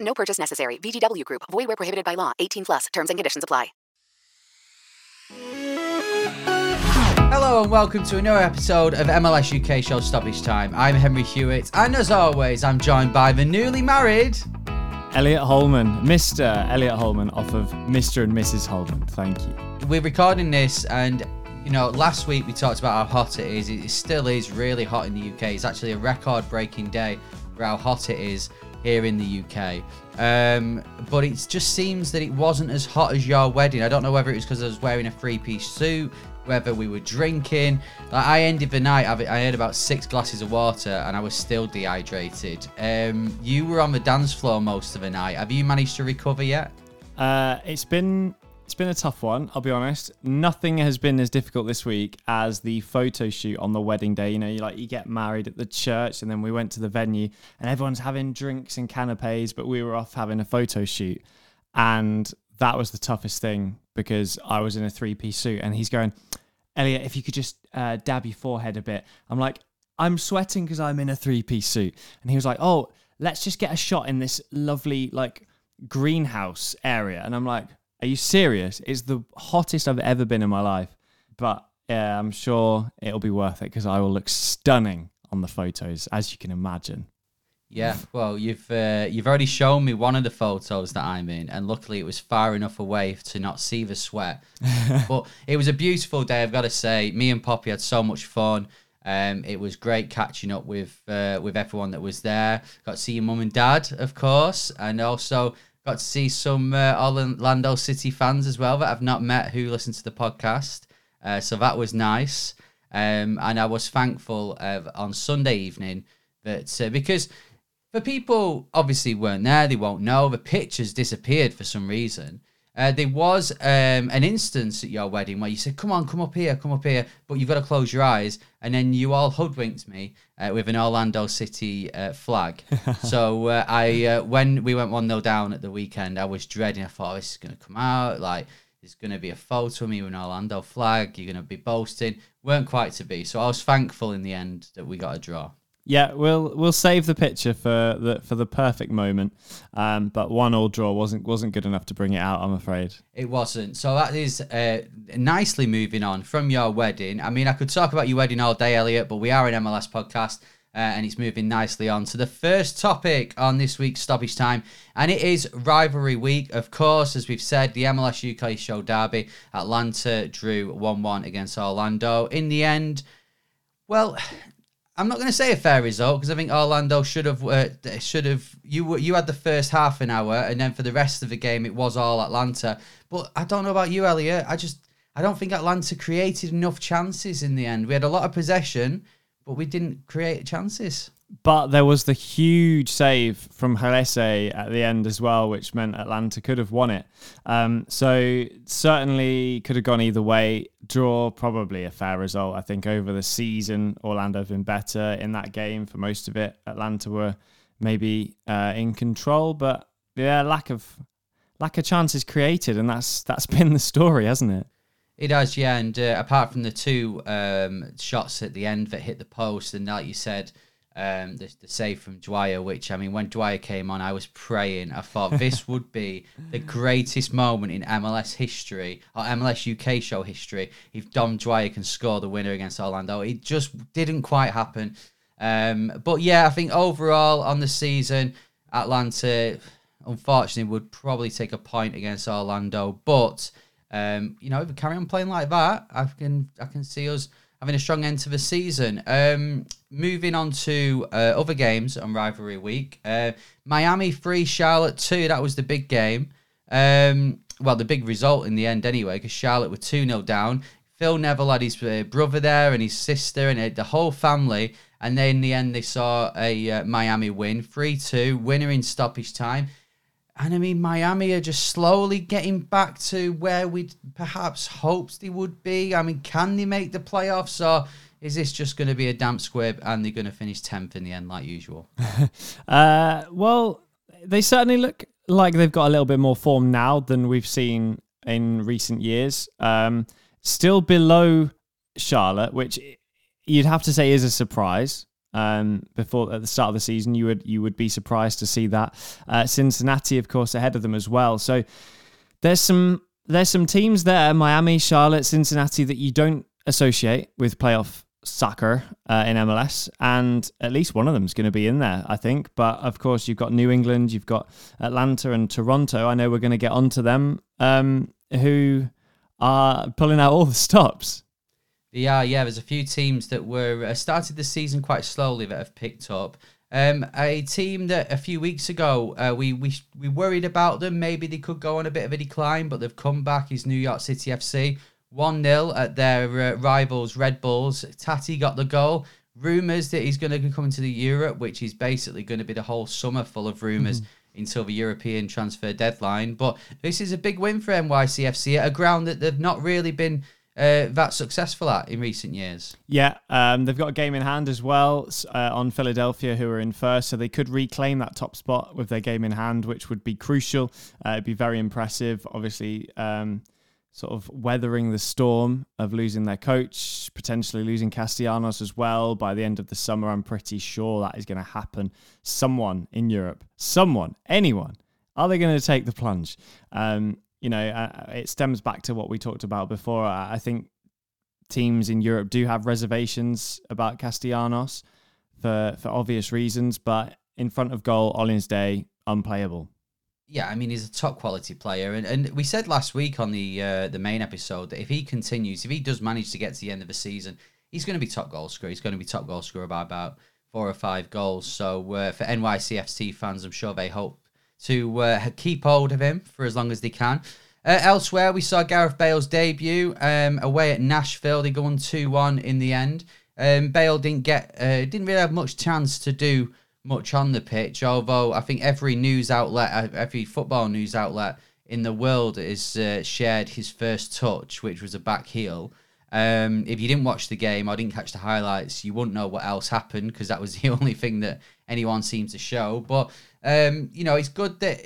No purchase necessary. VGW Group. Void where prohibited by law. 18 plus. Terms and conditions apply. Hello and welcome to another episode of MLS UK Show Stoppage Time. I'm Henry Hewitt, and as always, I'm joined by the newly married. Elliot Holman, Mr. Elliot Holman, off of Mr. and Mrs. Holman. Thank you. We're recording this, and you know, last week we talked about how hot it is. It still is really hot in the UK. It's actually a record breaking day for how hot it is here in the UK. Um, but it just seems that it wasn't as hot as your wedding. I don't know whether it was because I was wearing a three piece suit, whether we were drinking. Like I ended the night, I had about six glasses of water and I was still dehydrated. Um, you were on the dance floor most of the night. Have you managed to recover yet? Uh, it's been it's been a tough one. I'll be honest. Nothing has been as difficult this week as the photo shoot on the wedding day. You know, you like you get married at the church, and then we went to the venue, and everyone's having drinks and canapes, but we were off having a photo shoot, and that was the toughest thing because I was in a three piece suit, and he's going, Elliot, if you could just uh, dab your forehead a bit. I'm like, I'm sweating because I'm in a three piece suit, and he was like, Oh, let's just get a shot in this lovely like greenhouse area, and I'm like. Are you serious? It's the hottest I've ever been in my life. But yeah, I'm sure it'll be worth it because I will look stunning on the photos, as you can imagine. Yeah, well, you've uh, you've already shown me one of the photos that I'm in, and luckily it was far enough away to not see the sweat. but it was a beautiful day, I've got to say. Me and Poppy had so much fun. Um, it was great catching up with uh, with everyone that was there. Got to see your mum and dad, of course, and also Got to see some uh, Orlando City fans as well that I've not met who listen to the podcast. Uh, so that was nice. Um, and I was thankful uh, on Sunday evening that uh, because for people obviously weren't there, they won't know. The pictures disappeared for some reason. Uh, there was um, an instance at your wedding where you said, "Come on, come up here, come up here," but you've got to close your eyes, and then you all hoodwinked me uh, with an Orlando City uh, flag. so uh, I, uh, when we went one 0 down at the weekend, I was dreading. I thought oh, this is going to come out like. There's going to be a photo of me with an Orlando flag. You're going to be boasting. weren't quite to be. So I was thankful in the end that we got a draw. Yeah, we'll we'll save the picture for the for the perfect moment. Um, but one all draw wasn't wasn't good enough to bring it out. I'm afraid it wasn't. So that is uh, nicely moving on from your wedding. I mean, I could talk about your wedding all day, Elliot, but we are an MLS podcast. Uh, and it's moving nicely on to the first topic on this week's stoppage time, and it is rivalry week. Of course, as we've said, the MLS UK show derby, Atlanta drew 1 1 against Orlando. In the end, well, I'm not going to say a fair result because I think Orlando should have uh, should have you you had the first half an hour and then for the rest of the game it was all Atlanta. But I don't know about you, Elliot. I just I don't think Atlanta created enough chances in the end. We had a lot of possession, but we didn't create chances. But there was the huge save from Gallese at the end as well, which meant Atlanta could have won it. Um, so certainly could have gone either way. Draw probably a fair result. I think over the season, Orlando have been better in that game for most of it. Atlanta were maybe uh, in control, but yeah, lack of lack of chances created, and that's that's been the story, hasn't it? It has, yeah. And uh, apart from the two um, shots at the end that hit the post, and like you said um, the, the save from Dwyer, which I mean, when Dwyer came on, I was praying. I thought this would be the greatest moment in MLS history or MLS UK show history if Dom Dwyer can score the winner against Orlando. It just didn't quite happen. Um, but yeah, I think overall on the season, Atlanta, unfortunately, would probably take a point against Orlando. But um, you know, if we carry on playing like that, I can I can see us having a strong end to the season. Um, moving on to uh, other games on rivalry week, uh, Miami three, Charlotte two. That was the big game. Um, well, the big result in the end, anyway, because Charlotte were two 0 down. Phil Neville had his uh, brother there and his sister and uh, the whole family. And then in the end, they saw a uh, Miami win 3 2, winner in stoppage time. And I mean, Miami are just slowly getting back to where we'd perhaps hoped they would be. I mean, can they make the playoffs or is this just going to be a damp squib and they're going to finish 10th in the end like usual? uh, well, they certainly look like they've got a little bit more form now than we've seen in recent years. Um, still below Charlotte, which you'd have to say is a surprise. Um, before at the start of the season, you would you would be surprised to see that. Uh, Cincinnati, of course, ahead of them as well. So there's some there's some teams there, Miami, Charlotte, Cincinnati, that you don't associate with playoff soccer uh, in MLS, and at least one of them is going to be in there, I think. But of course, you've got New England, you've got Atlanta and Toronto. I know we're going to get onto them, um, who are pulling out all the stops. Yeah, yeah. There's a few teams that were uh, started the season quite slowly that have picked up. Um, a team that a few weeks ago uh, we we we worried about them. Maybe they could go on a bit of a decline, but they've come back. Is New York City FC one 0 at their uh, rivals Red Bulls. Taty got the goal. Rumors that he's going to be coming to the Europe, which is basically going to be the whole summer full of rumors. Mm-hmm until the European transfer deadline. But this is a big win for NYCFC at a ground that they've not really been uh, that successful at in recent years. Yeah, um, they've got a game in hand as well uh, on Philadelphia, who are in first, so they could reclaim that top spot with their game in hand, which would be crucial. Uh, it'd be very impressive. Obviously, um, sort of weathering the storm of losing their coach, potentially losing Castellanos as well by the end of the summer. I'm pretty sure that is going to happen. Someone in Europe, someone, anyone, are they going to take the plunge? Um, you know, uh, it stems back to what we talked about before. I think teams in Europe do have reservations about Castellanos for for obvious reasons, but in front of goal, Ollins Day, unplayable. Yeah, I mean he's a top quality player, and, and we said last week on the uh, the main episode that if he continues, if he does manage to get to the end of the season, he's going to be top goal scorer. He's going to be top goal scorer by about four or five goals. So uh, for NYCFC fans, I'm sure they hope to uh, keep hold of him for as long as they can. Uh, elsewhere, we saw Gareth Bale's debut um, away at Nashville. They go on two one in the end. Um, Bale didn't get uh, didn't really have much chance to do much on the pitch. Although I think every news outlet, uh, every football news outlet in the world has uh, shared his first touch, which was a back heel. Um, if you didn't watch the game or didn't catch the highlights, you wouldn't know what else happened because that was the only thing that anyone seemed to show. But um, you know, it's good that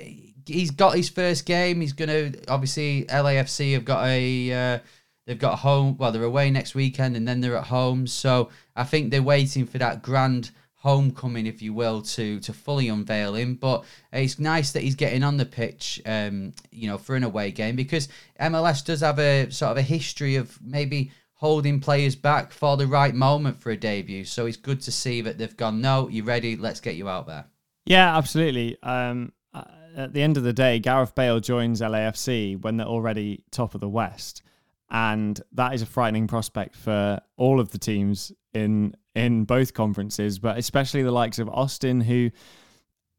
he's got his first game. He's gonna obviously LAFC have got a uh, they've got a home. Well, they're away next weekend and then they're at home. So I think they're waiting for that grand homecoming, if you will, to to fully unveil him. But it's nice that he's getting on the pitch, um, you know, for an away game because MLS does have a sort of a history of maybe holding players back for the right moment for a debut. So it's good to see that they've gone, no, you're ready, let's get you out there. Yeah, absolutely. Um, uh, at the end of the day, Gareth Bale joins LAFC when they're already top of the West, and that is a frightening prospect for all of the teams in in both conferences, but especially the likes of Austin, who,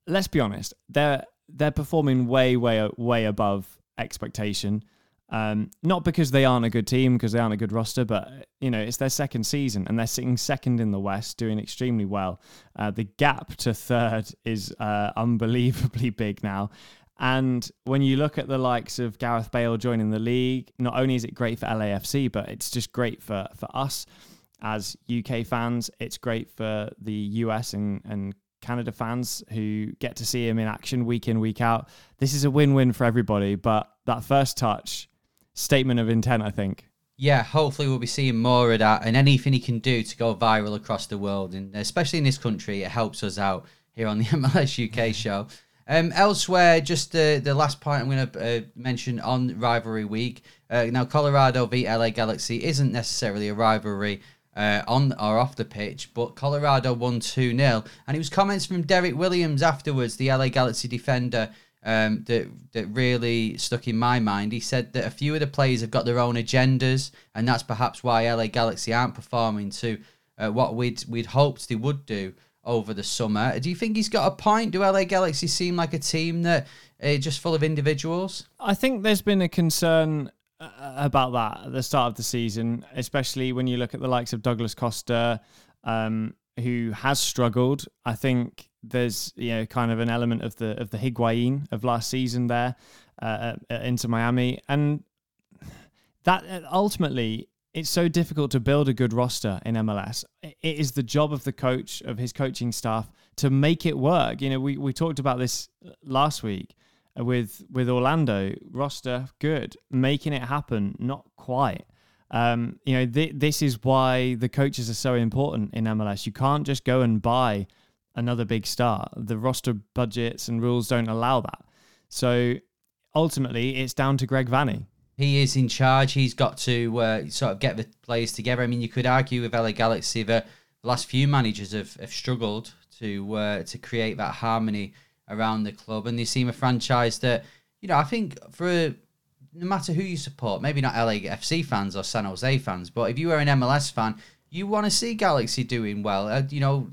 let's be honest, they're they're performing way way way above expectation. Um, not because they aren't a good team, because they aren't a good roster, but you know it's their second season and they're sitting second in the West, doing extremely well. Uh, the gap to third is uh, unbelievably big now. And when you look at the likes of Gareth Bale joining the league, not only is it great for LAFC, but it's just great for for us as UK fans. It's great for the US and and Canada fans who get to see him in action week in, week out. This is a win win for everybody. But that first touch statement of intent, I think. Yeah, hopefully we'll be seeing more of that and anything he can do to go viral across the world, and especially in this country, it helps us out here on the MLS UK show. Um, elsewhere, just the the last point I'm going to uh, mention on rivalry week. Uh, now, Colorado v LA Galaxy isn't necessarily a rivalry uh, on or off the pitch, but Colorado won 2 0. And it was comments from Derek Williams afterwards, the LA Galaxy defender, um, that, that really stuck in my mind. He said that a few of the players have got their own agendas, and that's perhaps why LA Galaxy aren't performing to uh, what we'd, we'd hoped they would do over the summer. Do you think he's got a point? Do LA Galaxy seem like a team that are just full of individuals? I think there's been a concern uh, about that at the start of the season, especially when you look at the likes of Douglas Costa, um, who has struggled. I think there's you know kind of an element of the of the Higuain of last season there uh, into Miami, and that uh, ultimately it's so difficult to build a good roster in MLS. It is the job of the coach of his coaching staff to make it work. You know, we we talked about this last week with with Orlando roster good, making it happen not quite. Um, you know, th- this is why the coaches are so important in MLS. You can't just go and buy another big star. The roster budgets and rules don't allow that. So ultimately, it's down to Greg Vanney. He is in charge. He's got to uh, sort of get the players together. I mean, you could argue with LA Galaxy that the last few managers have, have struggled to uh, to create that harmony around the club, and they seem a franchise that you know I think for a, no matter who you support, maybe not LAFC fans or San Jose fans, but if you are an MLS fan, you want to see Galaxy doing well. Uh, you know,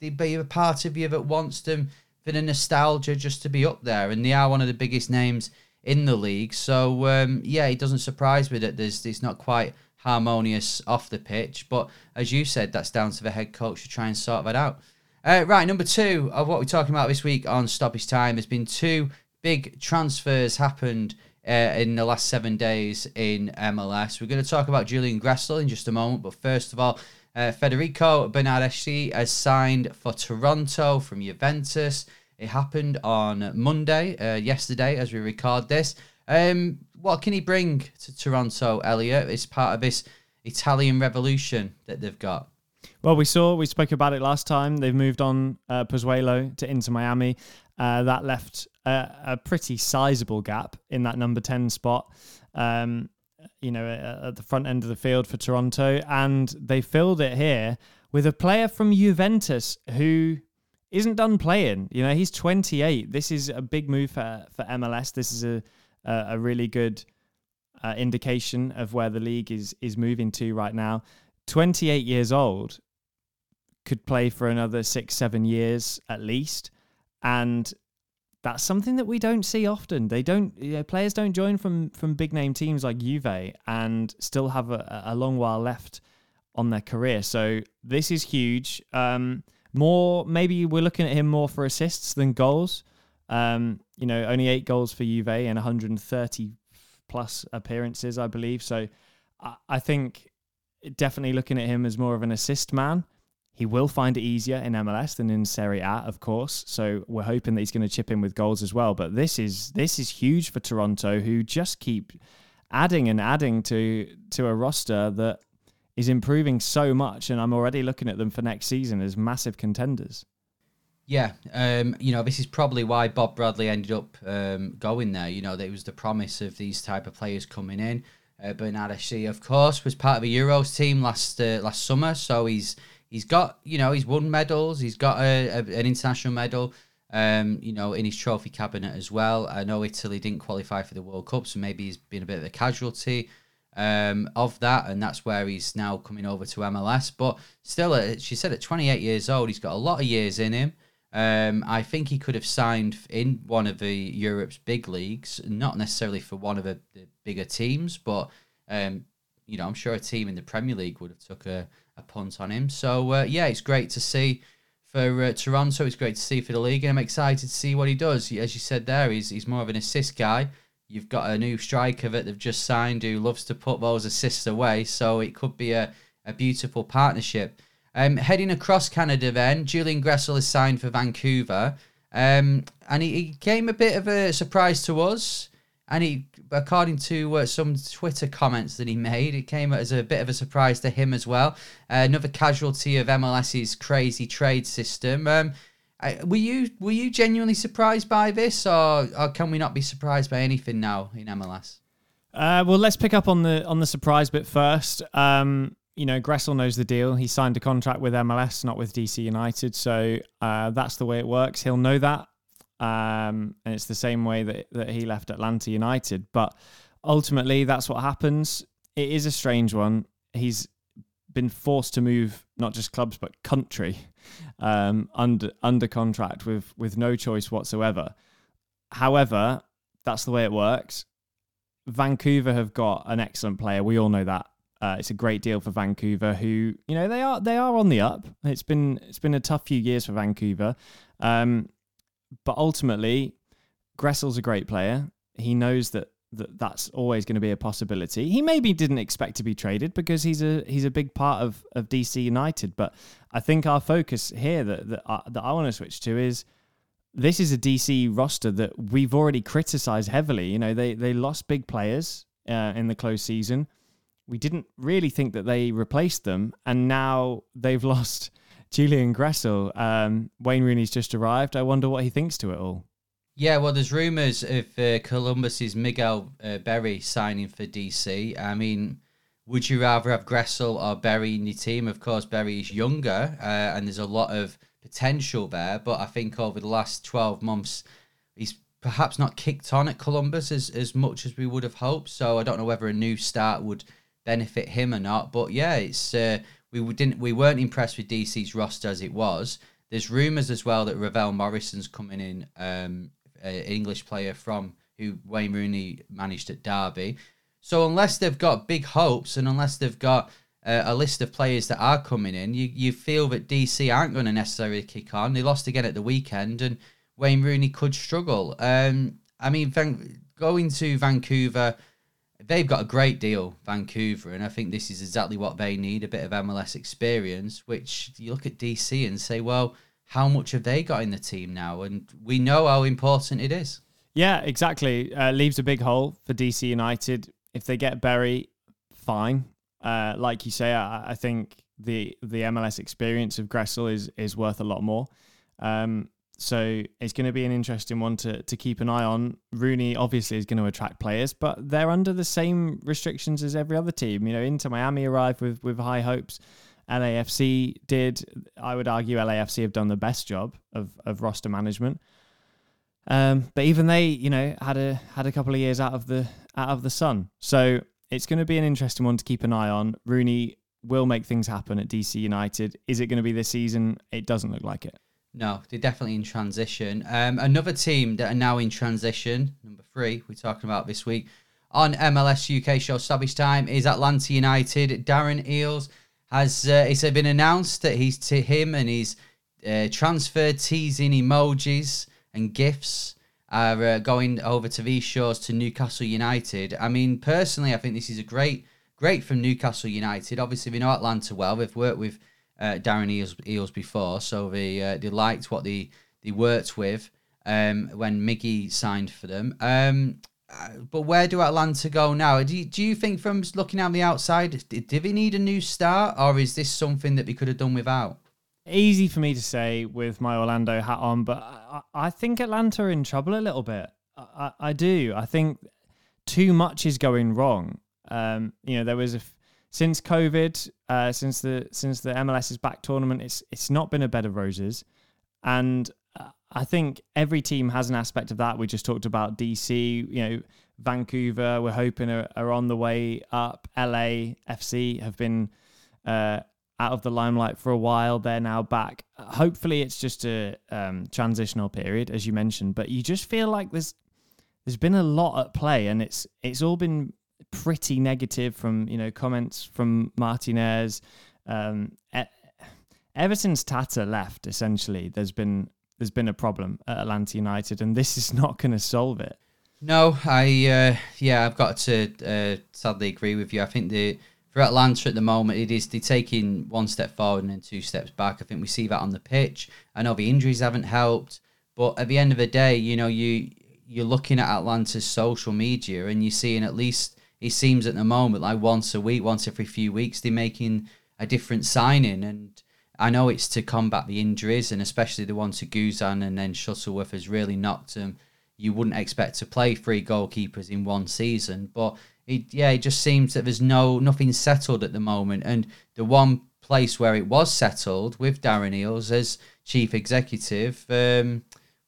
they be a part of you that wants them for the nostalgia just to be up there, and they are one of the biggest names in the league. So um, yeah, it doesn't surprise me that there's it's not quite harmonious off the pitch, but as you said, that's down to the head coach to try and sort that out. Uh, right, number two of what we're talking about this week on Stoppage Time has been two big transfers happened uh, in the last seven days in MLS. We're going to talk about Julian Gressel in just a moment, but first of all, uh, Federico Bernardeschi has signed for Toronto from Juventus. It happened on Monday, uh, yesterday, as we record this. Um, what can he bring to Toronto, Elliot? It's part of this Italian revolution that they've got. Well, we saw, we spoke about it last time. They've moved on uh, Pozuelo to Inter Miami. Uh, that left a, a, pretty sizable gap in that number 10 spot, um, you know, at the front end of the field for Toronto. And they filled it here with a player from Juventus who isn't done playing. You know, he's 28. This is a big move for, for MLS. This is a, a, really good uh, indication of where the league is, is moving to right now. 28 years old, could play for another six, seven years at least. And that's something that we don't see often. They don't, you know, players don't join from, from big name teams like Juve and still have a, a long while left on their career. So this is huge. Um, more, maybe we're looking at him more for assists than goals. Um, you know, only eight goals for Juve and 130 plus appearances, I believe. So I, I think definitely looking at him as more of an assist man. He will find it easier in MLS than in Serie A, of course. So we're hoping that he's going to chip in with goals as well. But this is this is huge for Toronto, who just keep adding and adding to to a roster that is improving so much. And I'm already looking at them for next season as massive contenders. Yeah, um, you know, this is probably why Bob Bradley ended up um, going there. You know, there was the promise of these type of players coming in. Uh, Bernardeschi, of course, was part of a Euros team last uh, last summer, so he's he's got you know he's won medals. He's got a, a, an international medal. Um, you know, in his trophy cabinet as well. I know Italy didn't qualify for the World Cup, so maybe he's been a bit of a casualty um, of that, and that's where he's now coming over to MLS. But still, uh, she said at 28 years old, he's got a lot of years in him. Um, I think he could have signed in one of the Europe's big leagues, not necessarily for one of the, the bigger teams, but um, you know, I'm sure a team in the Premier League would have took a, a punt on him. So uh, yeah, it's great to see for uh, Toronto. It's great to see for the league, and I'm excited to see what he does. As you said there, he's he's more of an assist guy. You've got a new striker that they've just signed who loves to put those assists away, so it could be a, a beautiful partnership. Um, heading across Canada, then Julian Gressel is signed for Vancouver, um, and he, he came a bit of a surprise to us. And he, according to uh, some Twitter comments that he made, it came as a bit of a surprise to him as well. Uh, another casualty of MLS's crazy trade system. Um, were you were you genuinely surprised by this, or, or can we not be surprised by anything now in MLS? Uh, well, let's pick up on the on the surprise bit first. Um, you know, Gressel knows the deal. He signed a contract with MLS, not with DC United. So uh, that's the way it works. He'll know that. Um, and it's the same way that, that he left Atlanta United. But ultimately, that's what happens. It is a strange one. He's been forced to move not just clubs but country um, under under contract with with no choice whatsoever. However, that's the way it works. Vancouver have got an excellent player. We all know that. Uh, it's a great deal for Vancouver, who you know they are they are on the up. It's been it's been a tough few years for Vancouver, um, but ultimately, Gressel's a great player. He knows that, that that's always going to be a possibility. He maybe didn't expect to be traded because he's a he's a big part of, of DC United. But I think our focus here that that, uh, that I want to switch to is this is a DC roster that we've already criticized heavily. You know, they they lost big players uh, in the close season. We didn't really think that they replaced them, and now they've lost Julian Gressel. Um, Wayne Rooney's just arrived. I wonder what he thinks to it all. Yeah, well, there's rumours of uh, Columbus's Miguel uh, Berry signing for DC. I mean, would you rather have Gressel or Berry in your team? Of course, Berry is younger, uh, and there's a lot of potential there. But I think over the last 12 months, he's perhaps not kicked on at Columbus as, as much as we would have hoped. So I don't know whether a new start would benefit him or not. But yeah, it's uh, we didn't we weren't impressed with DC's roster as it was. There's rumours as well that Ravel Morrison's coming in, um, an English player from who Wayne Rooney managed at Derby. So unless they've got big hopes and unless they've got uh, a list of players that are coming in, you, you feel that DC aren't going to necessarily kick on. They lost again at the weekend, and Wayne Rooney could struggle. Um, I mean, Van- going to Vancouver, they've got a great deal, Vancouver, and I think this is exactly what they need a bit of MLS experience. Which you look at DC and say, well, how much have they got in the team now? And we know how important it is. Yeah, exactly. Uh, leaves a big hole for DC United. If they get Berry, fine. Uh, like you say, I, I, think the the MLS experience of Gressel is is worth a lot more. Um, so it's going to be an interesting one to to keep an eye on. Rooney obviously is going to attract players, but they're under the same restrictions as every other team. You know, Inter Miami arrived with with high hopes. LAFC did. I would argue LAFC have done the best job of of roster management. Um, but even they, you know, had a had a couple of years out of the out of the sun. So it's going to be an interesting one to keep an eye on. Rooney will make things happen at DC United. Is it going to be this season? It doesn't look like it. No, they're definitely in transition. Um, another team that are now in transition, number three, we're talking about this week on MLS UK show Stoppage Time is Atlanta United. Darren Eales has uh, it's been announced that he's to him and his uh, transfer teasing emojis and gifts are uh, going over to these shows to Newcastle United. I mean, personally, I think this is a great, great from Newcastle United. Obviously, we know Atlanta well. We've worked with uh, Darren Eels, Eales before, so they uh, they liked what they they worked with um, when Miggy signed for them. Um, uh, but where do Atlanta go now? Do you, do you think, from looking on the outside, did, did they need a new start, or is this something that we could have done without? easy for me to say with my Orlando hat on, but I, I think Atlanta are in trouble a little bit. I, I, do. I think too much is going wrong. Um, you know, there was a since COVID, uh, since the since the MLS's back tournament, it's it's not been a bed of roses, and uh, I think every team has an aspect of that. We just talked about DC, you know, Vancouver. We're hoping are, are on the way up. LA FC have been. Uh, out of the limelight for a while. They're now back. Hopefully, it's just a um, transitional period, as you mentioned. But you just feel like there's there's been a lot at play, and it's it's all been pretty negative from you know comments from Martinez. Um, ever since Tata left, essentially, there's been there's been a problem at Atlanta United, and this is not going to solve it. No, I uh, yeah, I've got to uh, sadly agree with you. I think the for Atlanta at the moment, it is they're taking one step forward and then two steps back. I think we see that on the pitch. I know the injuries haven't helped, but at the end of the day, you know, you you're looking at Atlanta's social media and you're seeing at least it seems at the moment like once a week, once every few weeks, they're making a different signing. And I know it's to combat the injuries and especially the one to Guzan and then Shuttleworth has really knocked them. You wouldn't expect to play three goalkeepers in one season, but it yeah, it just seems that there's no nothing settled at the moment. And the one place where it was settled with Darren Eales as chief executive, um,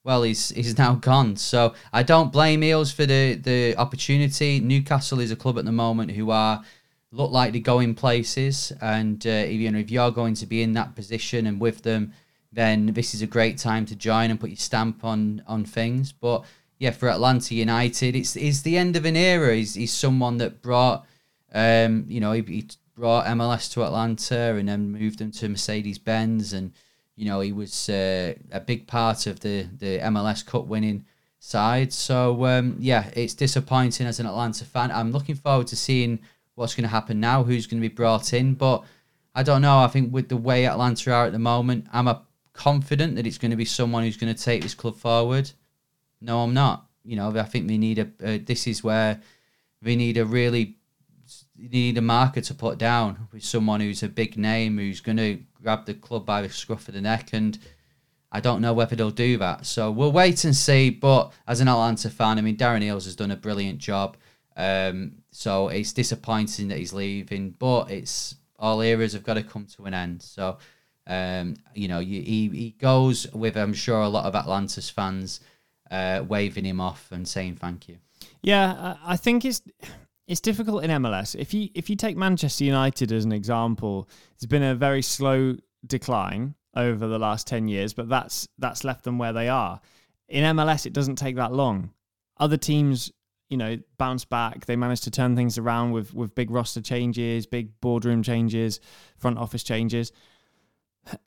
well, he's he's now gone. So I don't blame Eales for the the opportunity. Newcastle is a club at the moment who are look like they're going places, and uh, if, you know if you're going to be in that position and with them, then this is a great time to join and put your stamp on on things. But yeah, for Atlanta United, it's it's the end of an era. He's, he's someone that brought, um, you know, he, he brought MLS to Atlanta and then moved them to Mercedes Benz, and you know he was uh, a big part of the the MLS Cup winning side. So um, yeah, it's disappointing as an Atlanta fan. I'm looking forward to seeing what's going to happen now, who's going to be brought in, but I don't know. I think with the way Atlanta are at the moment, I'm a confident that it's going to be someone who's going to take this club forward. No, I'm not. You know, I think we need a. Uh, this is where we need a really you need a marker to put down with someone who's a big name who's going to grab the club by the scruff of the neck and I don't know whether they'll do that. So we'll wait and see. But as an Atlanta fan, I mean, Darren Eales has done a brilliant job. Um, so it's disappointing that he's leaving, but it's all eras have got to come to an end. So, um, you know, he, he goes with, I'm sure, a lot of Atlanta's fans uh, waving him off and saying thank you. Yeah, I think it's it's difficult in MLS. If you if you take Manchester United as an example, it's been a very slow decline over the last 10 years, but that's that's left them where they are. In MLS it doesn't take that long. Other teams, you know, bounce back. They manage to turn things around with with big roster changes, big boardroom changes, front office changes.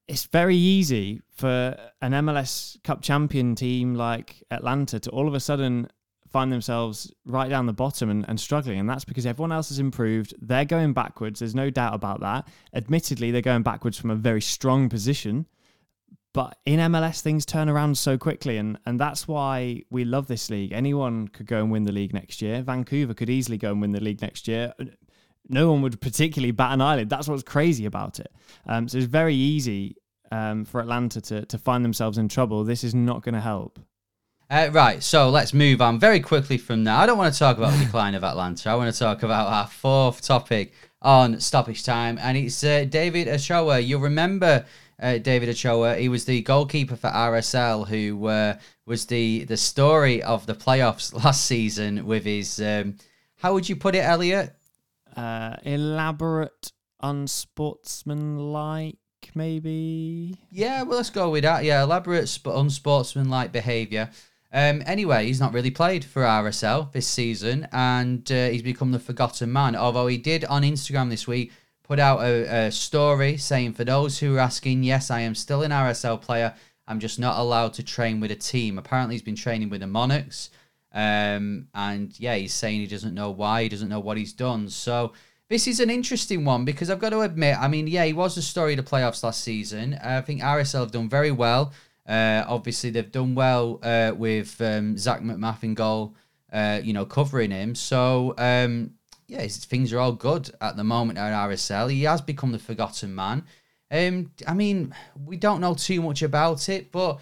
It's very easy for an MLS Cup champion team like Atlanta to all of a sudden find themselves right down the bottom and, and, struggling. And that's because everyone else has improved. They're going backwards. There's no doubt about that. Admittedly, they're going backwards from a very strong position. But in MLS, things turn around so quickly. And, and that's why we love this league. Anyone could go and win the league next year. Vancouver could easily go and win the league next year. No one would particularly bat an eyelid. That's what's crazy about it. Um, so it's very easy um, for Atlanta to, to find themselves in trouble. This is not going to help. Uh, right, so let's move on very quickly from that. I don't want to talk about the decline of Atlanta. I want to talk about our fourth topic on stoppage time, and it's uh, David Ochoa. You'll remember uh, David Ochoa. He was the goalkeeper for RSL, who uh, was the the story of the playoffs last season with his. Um, how would you put it, Elliot? Uh, elaborate, unsportsmanlike, maybe. Yeah, well, let's go with that. Yeah, elaborate, unsportsmanlike behaviour. Um, anyway, he's not really played for RSL this season, and uh, he's become the forgotten man. Although he did on Instagram this week put out a, a, story saying, "For those who are asking, yes, I am still an RSL player. I'm just not allowed to train with a team." Apparently, he's been training with the Monarchs, um, and yeah, he's saying he doesn't know why, he doesn't know what he's done. So. This is an interesting one because I've got to admit, I mean, yeah, he was the story of the playoffs last season. I think RSL have done very well. Uh, obviously, they've done well uh, with um, Zac MacMath goal, uh, you know, covering him. So, um, yeah, things are all good at the moment at RSL. He has become the forgotten man. Um, I mean, we don't know too much about it, but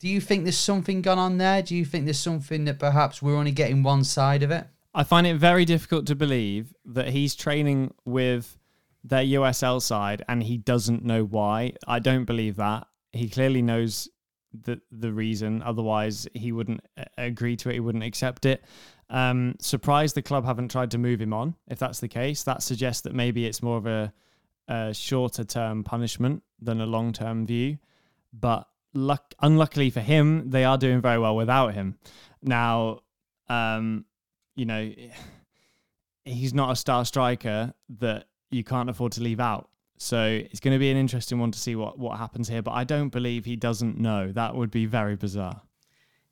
do you think there's something gone on there? Do you think there's something that perhaps we're only getting one side of it? I find it very difficult to believe that he's training with their USL side and he doesn't know why. I don't believe that he clearly knows the the reason. Otherwise, he wouldn't uh, agree to it. He wouldn't accept it. Um, surprised the club haven't tried to move him on. If that's the case, that suggests that maybe it's more of a, a shorter term punishment than a long term view. But luck, unluckily for him, they are doing very well without him. Now, um, you know, he's not a star striker that you can't afford to leave out. So it's going to be an interesting one to see what, what happens here. But I don't believe he doesn't know. That would be very bizarre.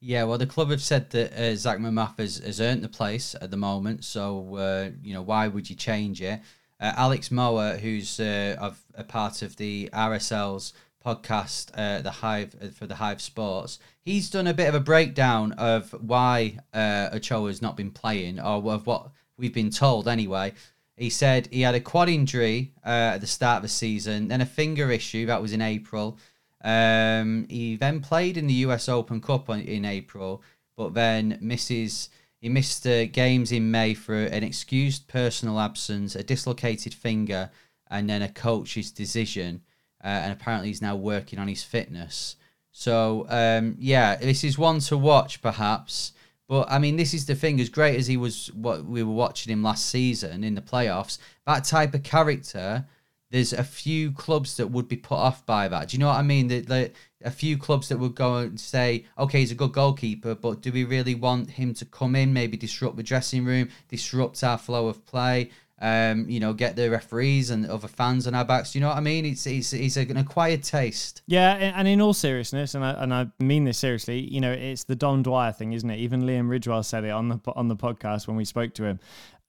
Yeah, well, the club have said that uh, Zac MacMath has, has earned the place at the moment. So, uh, you know, why would you change it? Uh, Alex Mower, who's uh, of, a part of the RSL's podcast, uh, the Hive uh, for the Hive Sports, he's done a bit of a breakdown of why uh, Ochoa has not been playing, or of what we've been told anyway. He said he had a quad injury uh, at the start of the season, then a finger issue that was in April. Um, he then played in the US Open Cup in April, but then misses He missed uh, games in May for an excused personal absence, a dislocated finger, and then a coach's decision. Uh, and apparently, he's now working on his fitness. So, um, yeah, this is one to watch, perhaps. But I mean, this is the thing. As great as he was, what we were watching him last season in the playoffs, that type of character, there's a few clubs that would be put off by that. Do you know what I mean? That that a few clubs that would go and say, okay, he's a good goalkeeper, but do we really want him to come in, maybe disrupt the dressing room, disrupt our flow of play? Um, you know, get the referees and other fans on our backs. Do you know what I mean? It's it's, it's an acquired taste. Yeah, and in all seriousness, and I, and I mean this seriously, you know, it's the Dom Dwyer thing, isn't it? Even Liam Ridgewell said it on the on the podcast when we spoke to him.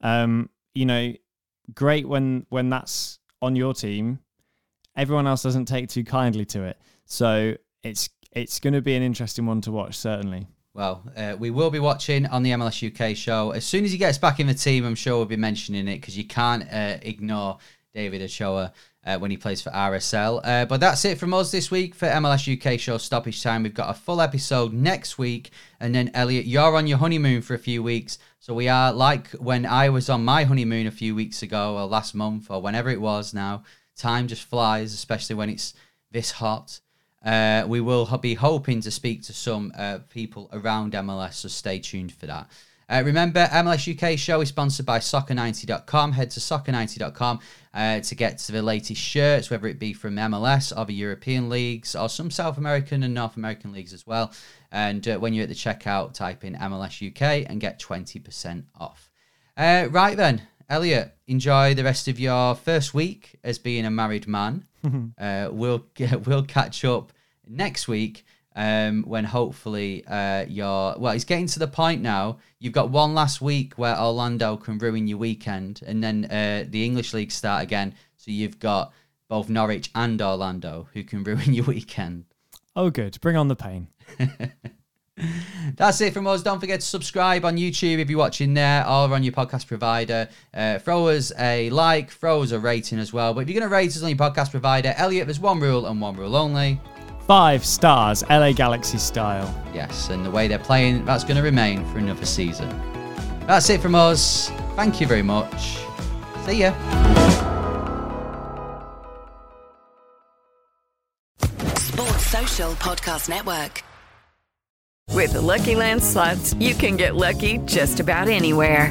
Um, you know, great when when that's on your team. Everyone else doesn't take too kindly to it, so it's it's going to be an interesting one to watch, certainly. Well, uh, we will be watching on the MLS UK show. As soon as he gets back in the team, I'm sure we'll be mentioning it because you can't uh, ignore David Ochoa uh, when he plays for RSL. Uh, but that's it from us this week for MLS UK show Stoppage Time. We've got a full episode next week. And then, Elliot, you're on your honeymoon for a few weeks. So we are like when I was on my honeymoon a few weeks ago or last month or whenever it was now. Time just flies, especially when it's this hot. Uh, we will be hoping to speak to some uh, people around MLS, so stay tuned for that. Uh, remember, MLS UK show is sponsored by Soccer90.com. Head to Soccer90.com uh, to get to the latest shirts, whether it be from MLS, other European leagues, or some South American and North American leagues as well. And uh, when you're at the checkout, type in MLS UK and get 20% off. Uh, right then, Elliot, enjoy the rest of your first week as being a married man. uh, we'll we'll catch up next week um, when hopefully uh, you're well. It's getting to the point now. You've got one last week where Orlando can ruin your weekend, and then uh, the English league start again. So you've got both Norwich and Orlando who can ruin your weekend. Oh, good. Bring on the pain. That's it from us. Don't forget to subscribe on YouTube if you're watching there or on your podcast provider. Uh, throw us a like, throw us a rating as well. But if you're going to rate us on your podcast provider, Elliot, there's one rule and one rule only. Five stars, LA Galaxy style. Yes, and the way they're playing, that's going to remain for another season. That's it from us. Thank you very much. See ya. Sports Social Podcast Network. With the Lucky Land slots, you can get lucky just about anywhere.